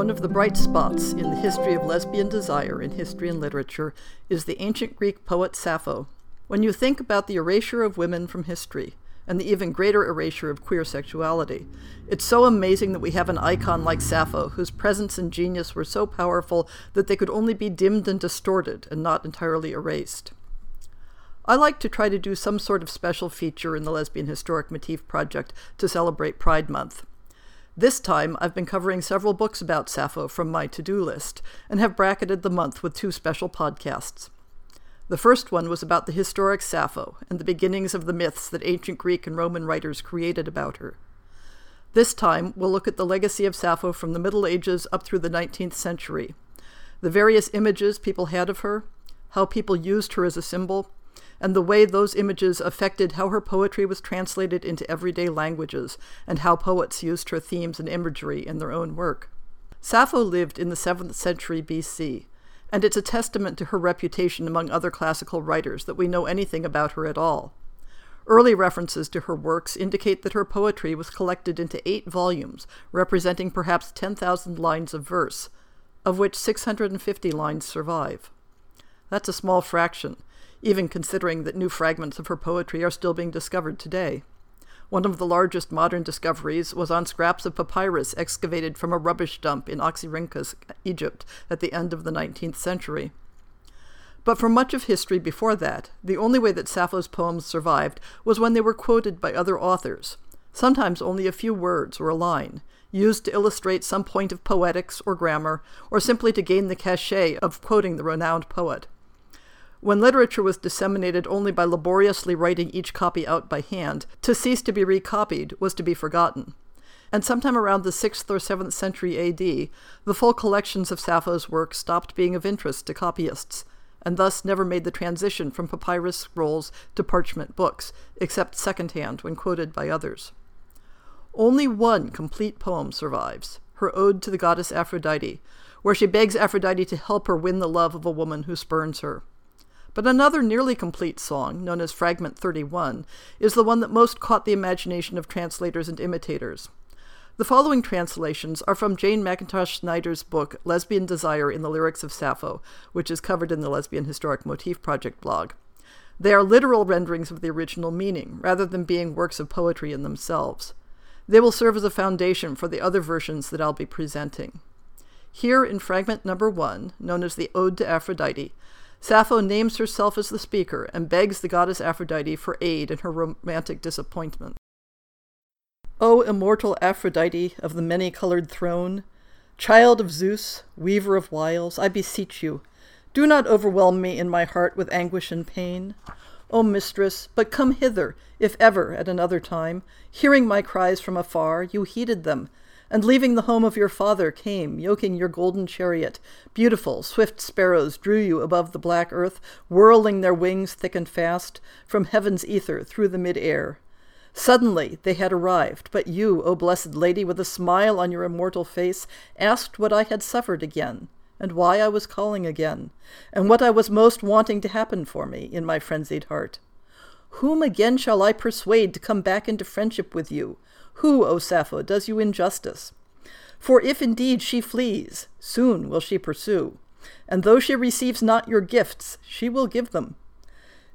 One of the bright spots in the history of lesbian desire in history and literature is the ancient Greek poet Sappho. When you think about the erasure of women from history, and the even greater erasure of queer sexuality, it's so amazing that we have an icon like Sappho, whose presence and genius were so powerful that they could only be dimmed and distorted and not entirely erased. I like to try to do some sort of special feature in the Lesbian Historic Motif Project to celebrate Pride Month. This time, I've been covering several books about Sappho from my to do list, and have bracketed the month with two special podcasts. The first one was about the historic Sappho and the beginnings of the myths that ancient Greek and Roman writers created about her. This time, we'll look at the legacy of Sappho from the Middle Ages up through the 19th century, the various images people had of her, how people used her as a symbol, and the way those images affected how her poetry was translated into everyday languages, and how poets used her themes and imagery in their own work. Sappho lived in the 7th century BC, and it's a testament to her reputation among other classical writers that we know anything about her at all. Early references to her works indicate that her poetry was collected into eight volumes, representing perhaps 10,000 lines of verse, of which 650 lines survive. That's a small fraction, even considering that new fragments of her poetry are still being discovered today. One of the largest modern discoveries was on scraps of papyrus excavated from a rubbish dump in Oxyrhynchus, Egypt, at the end of the 19th century. But for much of history before that, the only way that Sappho's poems survived was when they were quoted by other authors, sometimes only a few words or a line, used to illustrate some point of poetics or grammar, or simply to gain the cachet of quoting the renowned poet. When literature was disseminated only by laboriously writing each copy out by hand, to cease to be recopied was to be forgotten. And sometime around the 6th or 7th century AD, the full collections of Sappho's work stopped being of interest to copyists, and thus never made the transition from papyrus scrolls to parchment books, except secondhand when quoted by others. Only one complete poem survives, her Ode to the Goddess Aphrodite, where she begs Aphrodite to help her win the love of a woman who spurns her. But another nearly complete song, known as Fragment 31, is the one that most caught the imagination of translators and imitators. The following translations are from Jane McIntosh Snyder's book Lesbian Desire in the Lyrics of Sappho, which is covered in the Lesbian Historic Motif Project blog. They are literal renderings of the original meaning, rather than being works of poetry in themselves. They will serve as a foundation for the other versions that I'll be presenting. Here in fragment number one, known as the Ode to Aphrodite, Sappho names herself as the speaker and begs the goddess Aphrodite for aid in her romantic disappointment. O immortal Aphrodite of the many colored throne, child of Zeus, weaver of wiles, I beseech you, do not overwhelm me in my heart with anguish and pain. O mistress, but come hither, if ever at another time, hearing my cries from afar, you heeded them, and leaving the home of your father came, yoking your golden chariot. Beautiful, swift sparrows drew you above the black earth, whirling their wings thick and fast, from heaven's ether through the mid-air. Suddenly they had arrived, but you, O blessed lady, with a smile on your immortal face, asked what I had suffered again, and why I was calling again, and what I was most wanting to happen for me in my frenzied heart. Whom again shall I persuade to come back into friendship with you? Who, O Sappho, does you injustice? For if indeed she flees, soon will she pursue, and though she receives not your gifts, she will give them.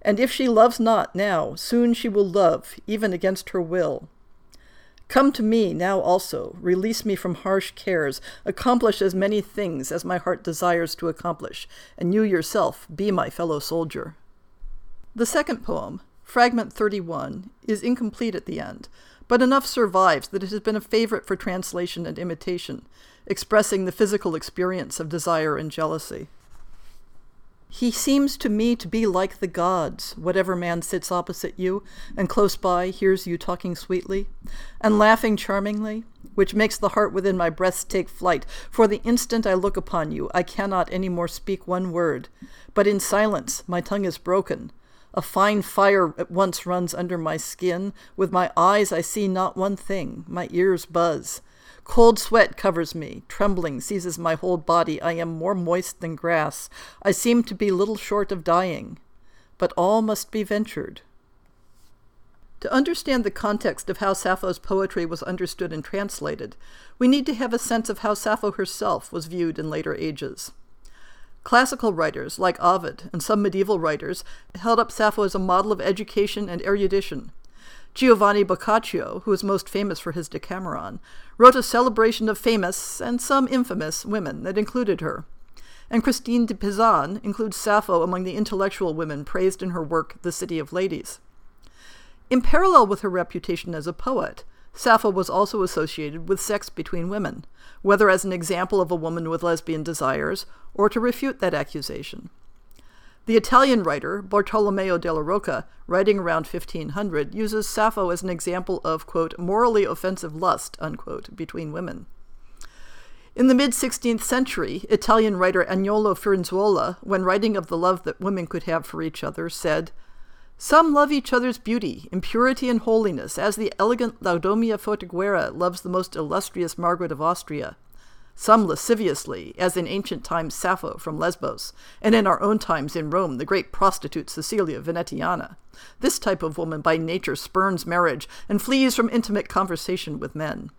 And if she loves not now, soon she will love, even against her will. Come to me now also, release me from harsh cares, accomplish as many things as my heart desires to accomplish, and you yourself be my fellow soldier. The second poem, Fragment 31, is incomplete at the end, but enough survives that it has been a favorite for translation and imitation, expressing the physical experience of desire and jealousy. He seems to me to be like the gods, whatever man sits opposite you, and close by hears you talking sweetly, and laughing charmingly, which makes the heart within my breast take flight. For the instant I look upon you, I cannot any more speak one word, but in silence my tongue is broken. A fine fire at once runs under my skin. With my eyes I see not one thing, my ears buzz. Cold sweat covers me, trembling seizes my whole body. I am more moist than grass. I seem to be little short of dying. But all must be ventured. To understand the context of how Sappho's poetry was understood and translated, we need to have a sense of how Sappho herself was viewed in later ages. Classical writers, like Ovid and some medieval writers, held up Sappho as a model of education and erudition. Giovanni Boccaccio, who is most famous for his Decameron, wrote a celebration of famous and some infamous women that included her. And Christine de Pizan includes Sappho among the intellectual women praised in her work The City of Ladies. In parallel with her reputation as a poet, Sappho was also associated with sex between women, whether as an example of a woman with lesbian desires or to refute that accusation. The Italian writer Bartolomeo della Rocca, writing around 1500, uses Sappho as an example of, quote, morally offensive lust, unquote, between women. In the mid 16th century, Italian writer Agnolo Firenzuola, when writing of the love that women could have for each other, said, Some love each other's beauty, impurity, and holiness, as the elegant Laudomia Forteguera loves the most illustrious Margaret of Austria some lasciviously, as in ancient times Sappho from Lesbos, and in our own times in Rome the great prostitute Cecilia Venetiana. This type of woman by nature spurns marriage and flees from intimate conversation with men.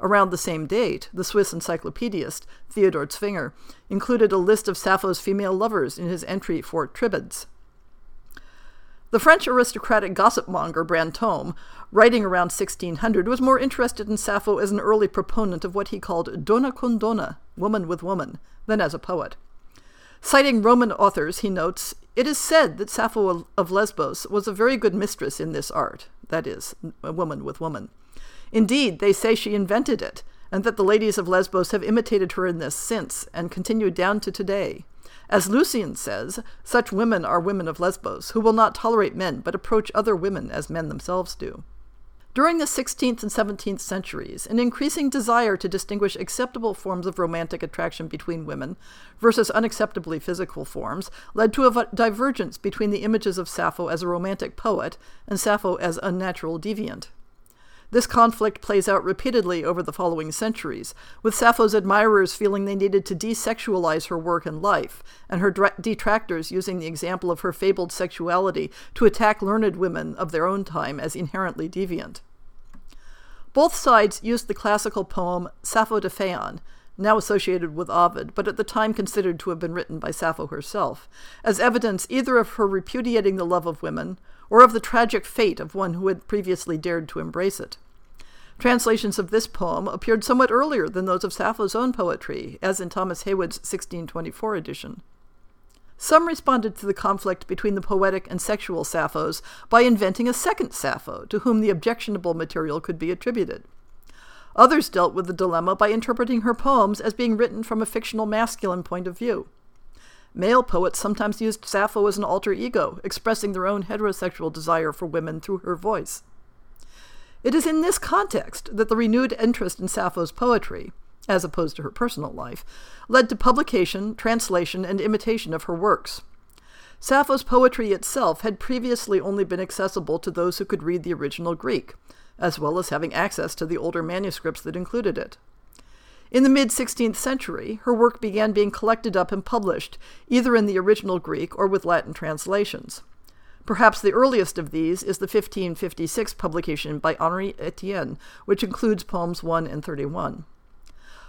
Around the same date, the Swiss encyclopedist Theodor Zwinger included a list of Sappho's female lovers in his entry for Tribades. The French aristocratic gossip monger Brantome, writing around 1600, was more interested in Sappho as an early proponent of what he called donna con donna, woman with woman, than as a poet. Citing Roman authors, he notes, It is said that Sappho of Lesbos was a very good mistress in this art, that is, a woman with woman. Indeed, they say she invented it, and that the ladies of Lesbos have imitated her in this since, and continue down to today. As Lucian says, such women are women of Lesbos, who will not tolerate men, but approach other women as men themselves do. During the 16th and 17th centuries, an increasing desire to distinguish acceptable forms of romantic attraction between women versus unacceptably physical forms led to a divergence between the images of Sappho as a romantic poet and Sappho as unnatural deviant. This conflict plays out repeatedly over the following centuries, with Sappho's admirers feeling they needed to desexualize her work and life, and her detractors using the example of her fabled sexuality to attack learned women of their own time as inherently deviant. Both sides used the classical poem Sappho de Phaon, now associated with Ovid, but at the time considered to have been written by Sappho herself, as evidence either of her repudiating the love of women or of the tragic fate of one who had previously dared to embrace it. Translations of this poem appeared somewhat earlier than those of Sappho's own poetry, as in Thomas Heywood's 1624 edition. Some responded to the conflict between the poetic and sexual Sapphos by inventing a second Sappho to whom the objectionable material could be attributed. Others dealt with the dilemma by interpreting her poems as being written from a fictional masculine point of view. Male poets sometimes used Sappho as an alter ego, expressing their own heterosexual desire for women through her voice. It is in this context that the renewed interest in Sappho's poetry, as opposed to her personal life, led to publication, translation, and imitation of her works. Sappho's poetry itself had previously only been accessible to those who could read the original Greek, as well as having access to the older manuscripts that included it. In the mid 16th century, her work began being collected up and published, either in the original Greek or with Latin translations. Perhaps the earliest of these is the 1556 publication by Henri Etienne, which includes poems 1 and 31.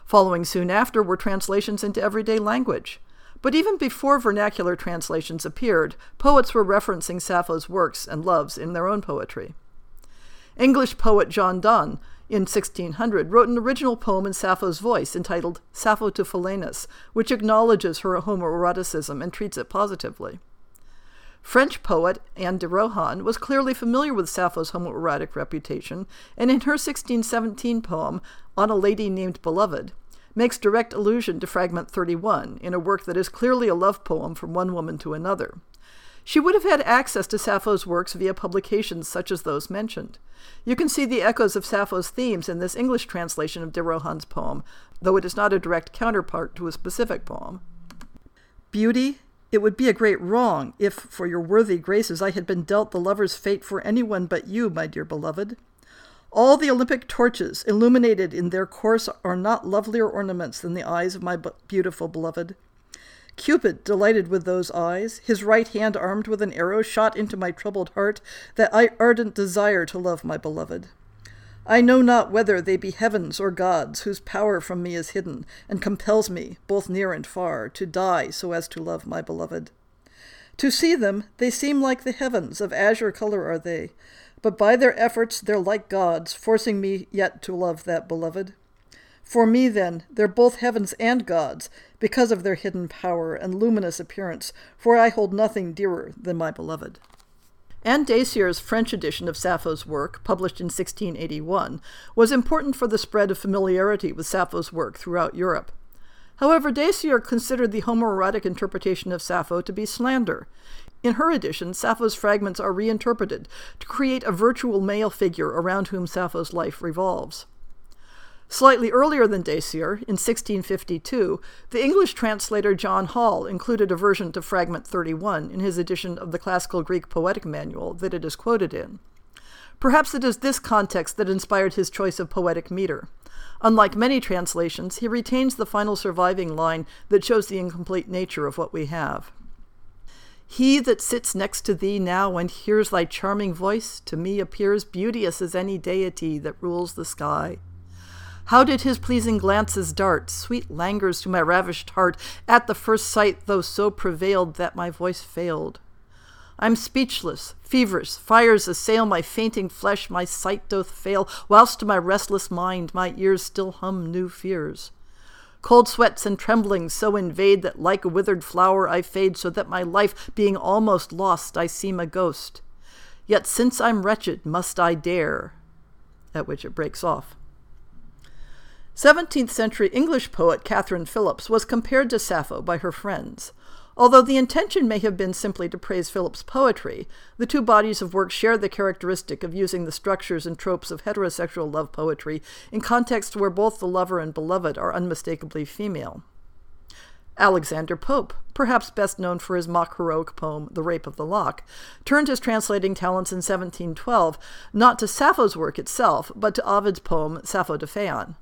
Following soon after were translations into everyday language. But even before vernacular translations appeared, poets were referencing Sappho's works and loves in their own poetry. English poet John Donne in 1600, wrote an original poem in Sappho's voice entitled Sappho to Philaenis, which acknowledges her homoeroticism and treats it positively. French poet Anne de Rohan was clearly familiar with Sappho's homoerotic reputation, and in her 1617 poem, On a Lady Named Beloved, makes direct allusion to fragment 31 in a work that is clearly a love poem from one woman to another. She would have had access to Sappho's works via publications such as those mentioned. You can see the echoes of Sappho's themes in this English translation of de Rohan's poem, though it is not a direct counterpart to a specific poem. Beauty, it would be a great wrong if, for your worthy graces, I had been dealt the lover's fate for anyone but you, my dear beloved. All the Olympic torches, illuminated in their course, are not lovelier ornaments than the eyes of my beautiful beloved. Cupid, delighted with those eyes, his right hand armed with an arrow, shot into my troubled heart that I ardent desire to love my beloved. I know not whether they be heavens or gods, whose power from me is hidden, and compels me, both near and far, to die so as to love my beloved. To see them, they seem like the heavens, of azure color are they, but by their efforts they're like gods, forcing me yet to love that beloved. For me, then, they're both heavens and gods, because of their hidden power and luminous appearance, for I hold nothing dearer than my beloved. Anne Dacier's French edition of Sappho's work, published in 1681, was important for the spread of familiarity with Sappho's work throughout Europe. However, Dacier considered the homoerotic interpretation of Sappho to be slander. In her edition, Sappho's fragments are reinterpreted to create a virtual male figure around whom Sappho's life revolves. Slightly earlier than Dacier, in 1652, the English translator John Hall included a version to Fragment 31 in his edition of the Classical Greek Poetic Manual that it is quoted in. Perhaps it is this context that inspired his choice of poetic meter. Unlike many translations, he retains the final surviving line that shows the incomplete nature of what we have. He that sits next to thee now and hears thy charming voice to me appears beauteous as any deity that rules the sky. How did his pleasing glances dart, sweet languors to my ravished heart, at the first sight, though so prevailed that my voice failed? I'm speechless, feverish, fires assail my fainting flesh, my sight doth fail, whilst to my restless mind my ears still hum new fears. Cold sweats and tremblings so invade that like a withered flower I fade, so that my life being almost lost, I seem a ghost. Yet since I'm wretched, must I dare? At which it breaks off. 17th century English poet Catherine Philips was compared to Sappho by her friends. Although the intention may have been simply to praise Philips' poetry, the two bodies of work share the characteristic of using the structures and tropes of heterosexual love poetry in contexts where both the lover and beloved are unmistakably female. Alexander Pope, perhaps best known for his mock heroic poem, The Rape of the Lock, turned his translating talents in 1712 not to Sappho's work itself, but to Ovid's poem Sappho de Phaon.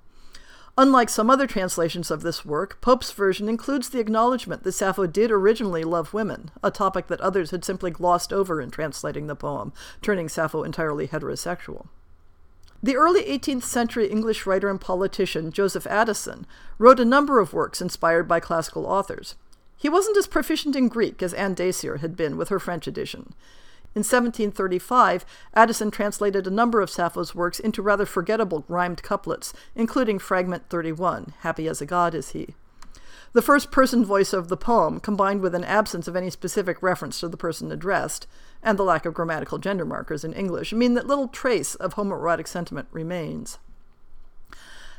Unlike some other translations of this work, Pope's version includes the acknowledgement that Sappho did originally love women, a topic that others had simply glossed over in translating the poem, turning Sappho entirely heterosexual. The early 18th century English writer and politician Joseph Addison wrote a number of works inspired by classical authors. He wasn't as proficient in Greek as Anne Dacier had been with her French edition. In 1735, Addison translated a number of Sappho's works into rather forgettable rhymed couplets, including Fragment 31, Happy as a God is he. The first person voice of the poem, combined with an absence of any specific reference to the person addressed, and the lack of grammatical gender markers in English, mean that little trace of homoerotic sentiment remains.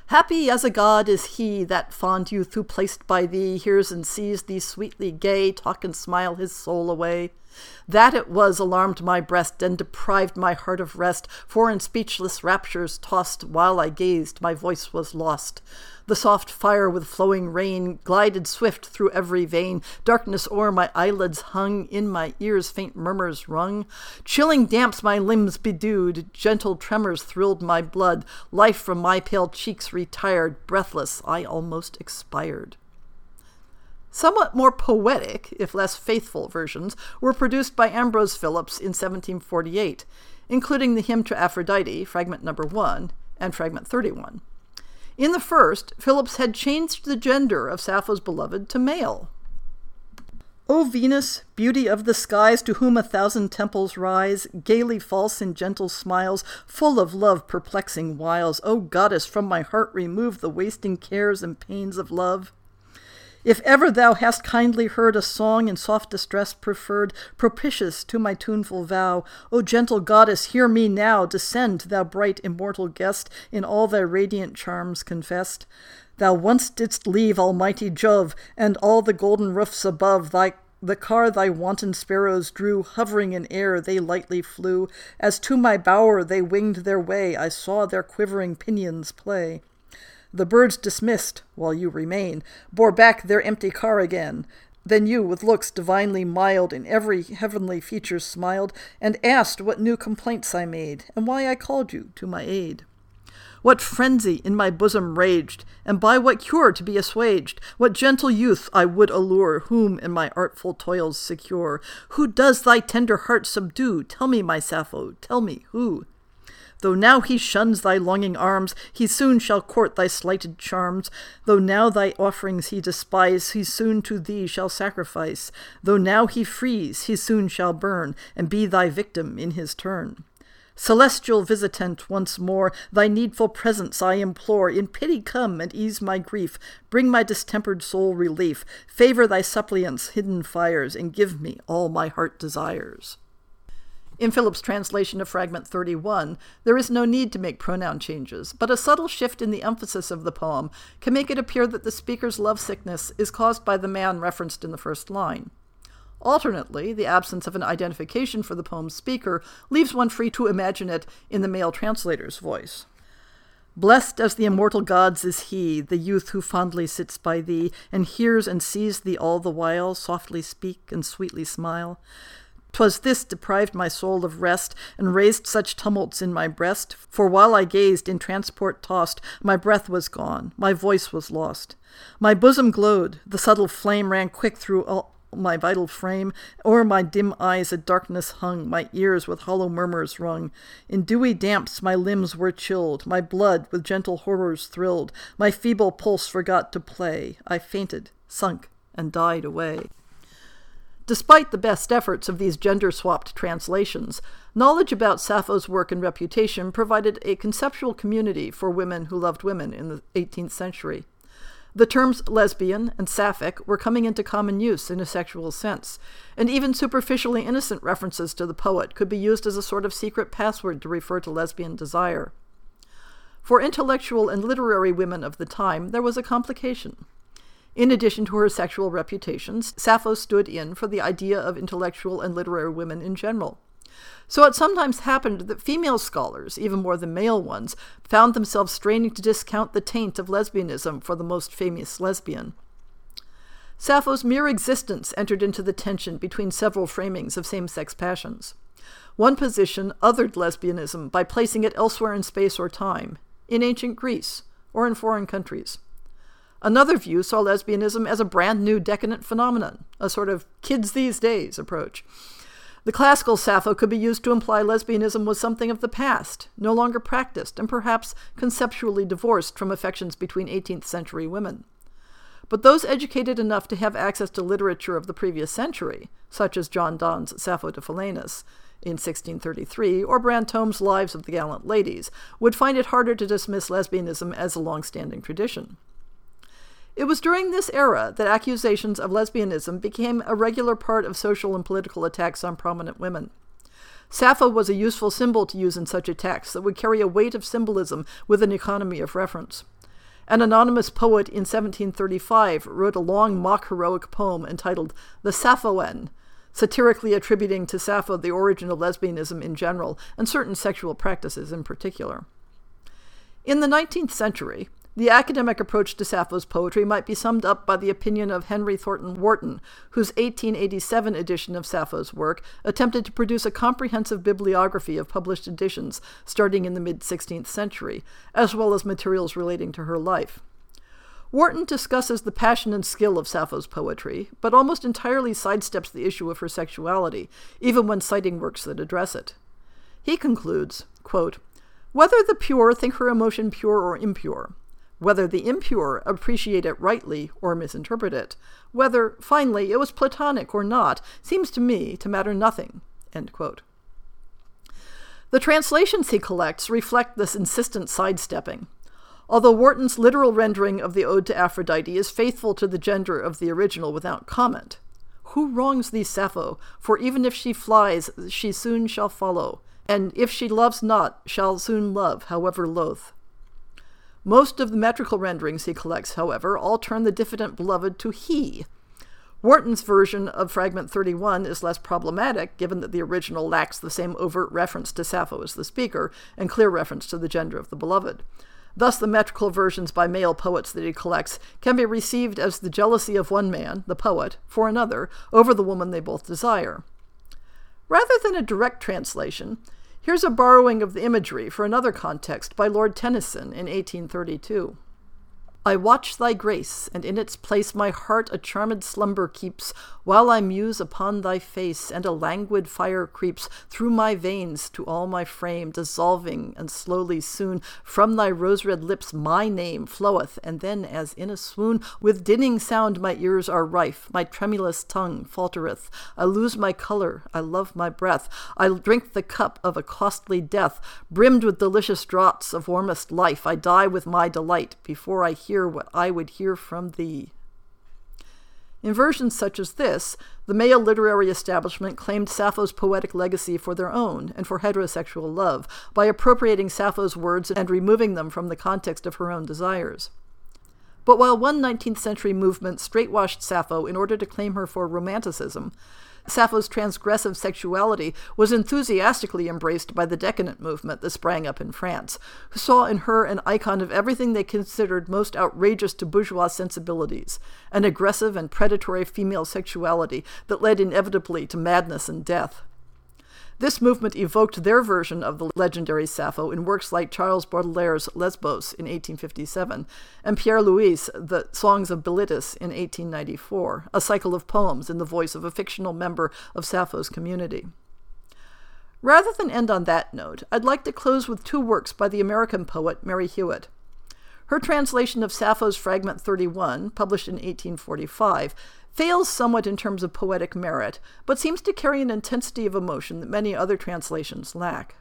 Happy as a god is he, that fond youth who placed by thee hears and sees thee sweetly gay, talk and smile his soul away. That it was alarmed my breast and deprived my heart of rest, for in speechless raptures tossed, while I gazed, my voice was lost. The soft fire with flowing rain glided swift through every vein. Darkness o'er my eyelids hung, in my ears faint murmurs rung. Chilling damps my limbs bedewed, gentle tremors thrilled my blood. Life from my pale cheeks retired, breathless I almost expired. Somewhat more poetic, if less faithful, versions were produced by Ambrose Philips in 1748, including the hymn to Aphrodite, fragment number 1, and fragment 31. In the first, Philips had changed the gender of Sappho's beloved to male. O Venus, beauty of the skies, to whom a thousand temples rise, gaily false in gentle smiles, full of love perplexing wiles, O goddess, from my heart remove the wasting cares and pains of love. If ever thou hast kindly heard a song in soft distress preferred, propitious to my tuneful vow, O gentle goddess, hear me now, descend, thou bright immortal guest, in all thy radiant charms confessed. Thou once didst leave almighty Jove, and all the golden roofs above thy the car thy wanton sparrows drew, hovering in air, they lightly flew. As to my bower they winged their way, I saw their quivering pinions play. The birds dismissed, while you remain, bore back their empty car again. Then you, with looks divinely mild, in every heavenly feature smiled, and asked what new complaints I made, and why I called you to my aid. What frenzy in my bosom raged, and by what cure to be assuaged? What gentle youth I would allure, whom in my artful toils secure? Who does thy tender heart subdue? Tell me, my Sappho, tell me who? Though now he shuns thy longing arms, he soon shall court thy slighted charms. Though now thy offerings he despise, he soon to thee shall sacrifice. Though now he freeze, he soon shall burn, and be thy victim in his turn. Celestial visitant once more, thy needful presence I implore. In pity come and ease my grief. Bring my distempered soul relief. Favor thy suppliants' hidden fires, and give me all my heart desires. In Philips' translation of Fragment 31, there is no need to make pronoun changes, but a subtle shift in the emphasis of the poem can make it appear that the speaker's lovesickness is caused by the man referenced in the first line. Alternately, the absence of an identification for the poem's speaker leaves one free to imagine it in the male translator's voice. Blessed as the immortal gods is he, the youth who fondly sits by thee, and hears and sees thee all the while, softly speak and sweetly smile. 'Twas this deprived my soul of rest, and raised such tumults in my breast, for while I gazed, in transport tossed, my breath was gone, my voice was lost. My bosom glowed, the subtle flame ran quick through all, my vital frame, o'er my dim eyes a darkness hung, my ears with hollow murmurs rung. In dewy damps my limbs were chilled, my blood with gentle horrors thrilled, my feeble pulse forgot to play. I fainted, sunk, and died away. Despite the best efforts of these gender swapped translations, knowledge about Sappho's work and reputation provided a conceptual community for women who loved women in the 18th century. The terms lesbian and sapphic were coming into common use in a sexual sense, and even superficially innocent references to the poet could be used as a sort of secret password to refer to lesbian desire. For intellectual and literary women of the time, there was a complication. In addition to her sexual reputations, Sappho stood in for the idea of intellectual and literary women in general. So it sometimes happened that female scholars, even more than male ones, found themselves straining to discount the taint of lesbianism for the most famous lesbian. Sappho's mere existence entered into the tension between several framings of same sex passions. One position othered lesbianism by placing it elsewhere in space or time, in ancient Greece, or in foreign countries. Another view saw lesbianism as a brand new decadent phenomenon, a sort of kids these days approach. The classical Sappho could be used to imply lesbianism was something of the past, no longer practiced, and perhaps conceptually divorced from affections between 18th century women. But those educated enough to have access to literature of the previous century, such as John Donne's Sappho de Philaenis in 1633 or Brantome's Lives of the Gallant Ladies, would find it harder to dismiss lesbianism as a long standing tradition. It was during this era that accusations of lesbianism became a regular part of social and political attacks on prominent women. Sappho was a useful symbol to use in such attacks that would carry a weight of symbolism with an economy of reference. An anonymous poet in 1735 wrote a long mock heroic poem entitled The Sapphoen, satirically attributing to Sappho the origin of lesbianism in general and certain sexual practices in particular. In the 19th century, the academic approach to Sappho's poetry might be summed up by the opinion of Henry Thornton Wharton, whose 1887 edition of Sappho's work attempted to produce a comprehensive bibliography of published editions starting in the mid 16th century, as well as materials relating to her life. Wharton discusses the passion and skill of Sappho's poetry, but almost entirely sidesteps the issue of her sexuality, even when citing works that address it. He concludes, quote, Whether the pure think her emotion pure or impure, whether the impure appreciate it rightly or misinterpret it, whether, finally, it was Platonic or not, seems to me to matter nothing. The translations he collects reflect this insistent sidestepping. Although Wharton's literal rendering of the Ode to Aphrodite is faithful to the gender of the original without comment, who wrongs thee, Sappho? For even if she flies, she soon shall follow, and if she loves not, shall soon love, however loth. Most of the metrical renderings he collects, however, all turn the diffident beloved to he. Wharton's version of Fragment 31 is less problematic, given that the original lacks the same overt reference to Sappho as the speaker, and clear reference to the gender of the beloved. Thus, the metrical versions by male poets that he collects can be received as the jealousy of one man, the poet, for another, over the woman they both desire. Rather than a direct translation, here's a borrowing of the imagery for another context by Lord Tennyson in 1832. I watch thy grace, and in its place my heart a charmed slumber keeps, while I muse upon thy face, and a languid fire creeps through my veins to all my frame, dissolving, and slowly soon from thy rose-red lips my name floweth, and then as in a swoon, with dinning sound my ears are rife, my tremulous tongue faltereth, I lose my color, I love my breath, I drink the cup of a costly death, brimmed with delicious draughts of warmest life, I die with my delight before I hear what I would hear from thee. In versions such as this, the male literary establishment claimed Sappho's poetic legacy for their own and for heterosexual love by appropriating Sappho's words and removing them from the context of her own desires. But while one 19th century movement straightwashed Sappho in order to claim her for romanticism, Sappho's transgressive sexuality was enthusiastically embraced by the decadent movement that sprang up in France, who saw in her an icon of everything they considered most outrageous to bourgeois sensibilities an aggressive and predatory female sexuality that led inevitably to madness and death. This movement evoked their version of the legendary Sappho in works like Charles Baudelaire's Lesbos in 1857 and Pierre Louys' The Songs of Bilitis in 1894, a cycle of poems in the voice of a fictional member of Sappho's community. Rather than end on that note, I'd like to close with two works by the American poet Mary Hewitt. Her translation of Sappho's Fragment 31, published in 1845, fails somewhat in terms of poetic merit, but seems to carry an intensity of emotion that many other translations lack.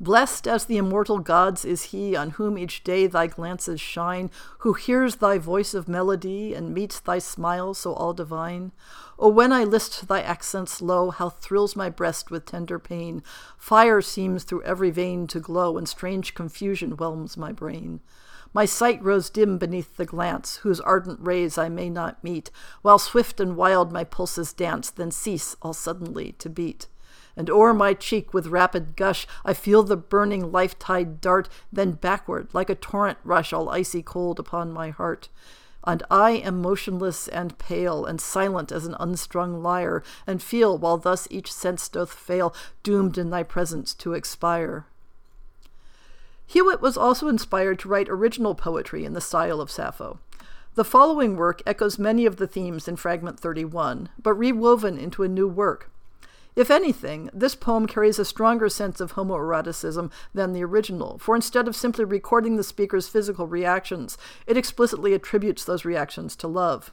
Blessed as the immortal gods is he on whom each day thy glances shine, who hears thy voice of melody and meets thy smile so all divine. Oh, when I list thy accents low, how thrills my breast with tender pain! Fire seems through every vein to glow, and strange confusion whelms my brain. My sight grows dim beneath the glance, whose ardent rays I may not meet, while swift and wild my pulses dance, then cease all suddenly to beat. And o'er my cheek with rapid gush I feel the burning life tide dart, then backward, like a torrent rush, all icy cold upon my heart. And I am motionless and pale, and silent as an unstrung lyre, and feel, while thus each sense doth fail, doomed in thy presence to expire. Hewitt was also inspired to write original poetry in the style of Sappho. The following work echoes many of the themes in Fragment 31, but rewoven into a new work. If anything, this poem carries a stronger sense of homoeroticism than the original, for instead of simply recording the speaker's physical reactions, it explicitly attributes those reactions to love.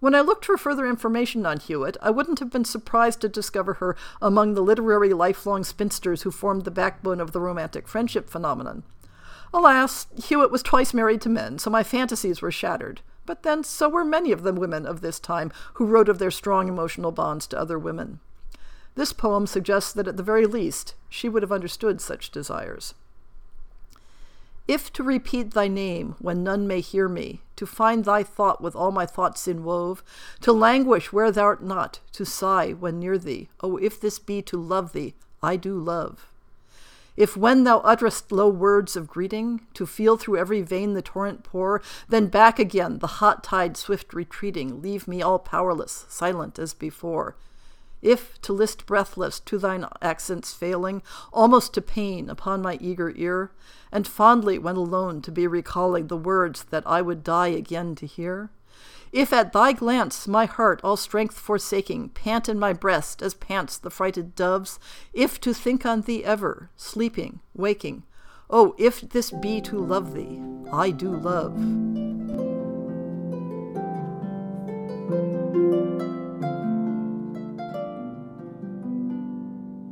When I looked for further information on Hewitt, I wouldn't have been surprised to discover her among the literary lifelong spinsters who formed the backbone of the romantic friendship phenomenon. Alas, Hewitt was twice married to men, so my fantasies were shattered. But then so were many of the women of this time who wrote of their strong emotional bonds to other women. This poem suggests that at the very least, she would have understood such desires. If to repeat thy name when none may hear me, to find thy thought with all my thoughts inwove, to languish where thou'rt not, to sigh when near thee, oh, if this be to love thee, I do love. If when thou utterest low words of greeting, to feel through every vein the torrent pour, then back again, the hot tide swift retreating, leave me all powerless, silent as before, if to list breathless to thine accents failing, almost to pain upon my eager ear, and fondly when alone to be recalling the words that I would die again to hear? If at thy glance my heart, all strength forsaking, pant in my breast as pants the frighted doves, if to think on thee ever, sleeping, waking, oh, if this be to love thee, I do love.